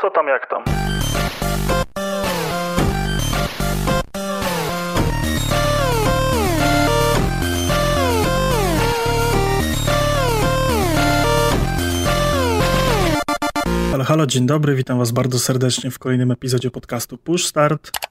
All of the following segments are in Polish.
Co tam, jak tam? Halo, halo, dzień dobry, witam was bardzo serdecznie w kolejnym epizodzie podcastu Push Start.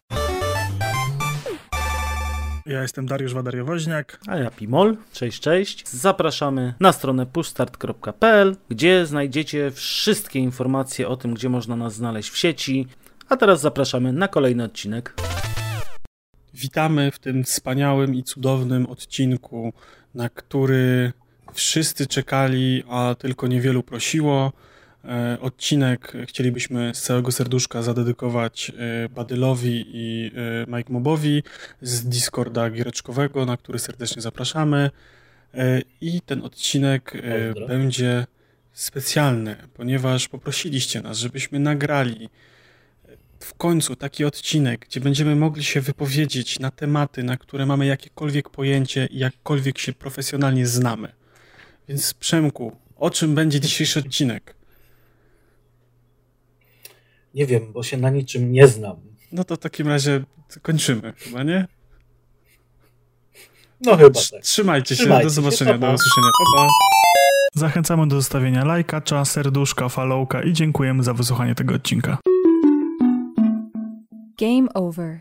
Ja jestem Dariusz Wadariowoźniak. A ja Pimol, cześć, cześć. Zapraszamy na stronę pushstart.pl, gdzie znajdziecie wszystkie informacje o tym, gdzie można nas znaleźć w sieci. A teraz zapraszamy na kolejny odcinek. Witamy w tym wspaniałym i cudownym odcinku, na który wszyscy czekali, a tylko niewielu prosiło. E, odcinek chcielibyśmy z całego serduszka zadedykować e, Badylowi i e, Mike Mobowi z Discorda giereczkowego, na który serdecznie zapraszamy. I ten odcinek Pozdro. będzie specjalny, ponieważ poprosiliście nas, żebyśmy nagrali w końcu taki odcinek, gdzie będziemy mogli się wypowiedzieć na tematy, na które mamy jakiekolwiek pojęcie i jakkolwiek się profesjonalnie znamy. Więc Przemku, o czym będzie dzisiejszy odcinek? Nie wiem, bo się na niczym nie znam. No to w takim razie kończymy, chyba nie? No chyba tak. Trzymajcie się, Trzymajcie do się, zobaczenia, pa. do usłyszenia. Pa, pa. Zachęcamy do zostawienia lajka, cza, serduszka, followka i dziękujemy za wysłuchanie tego odcinka. Game over.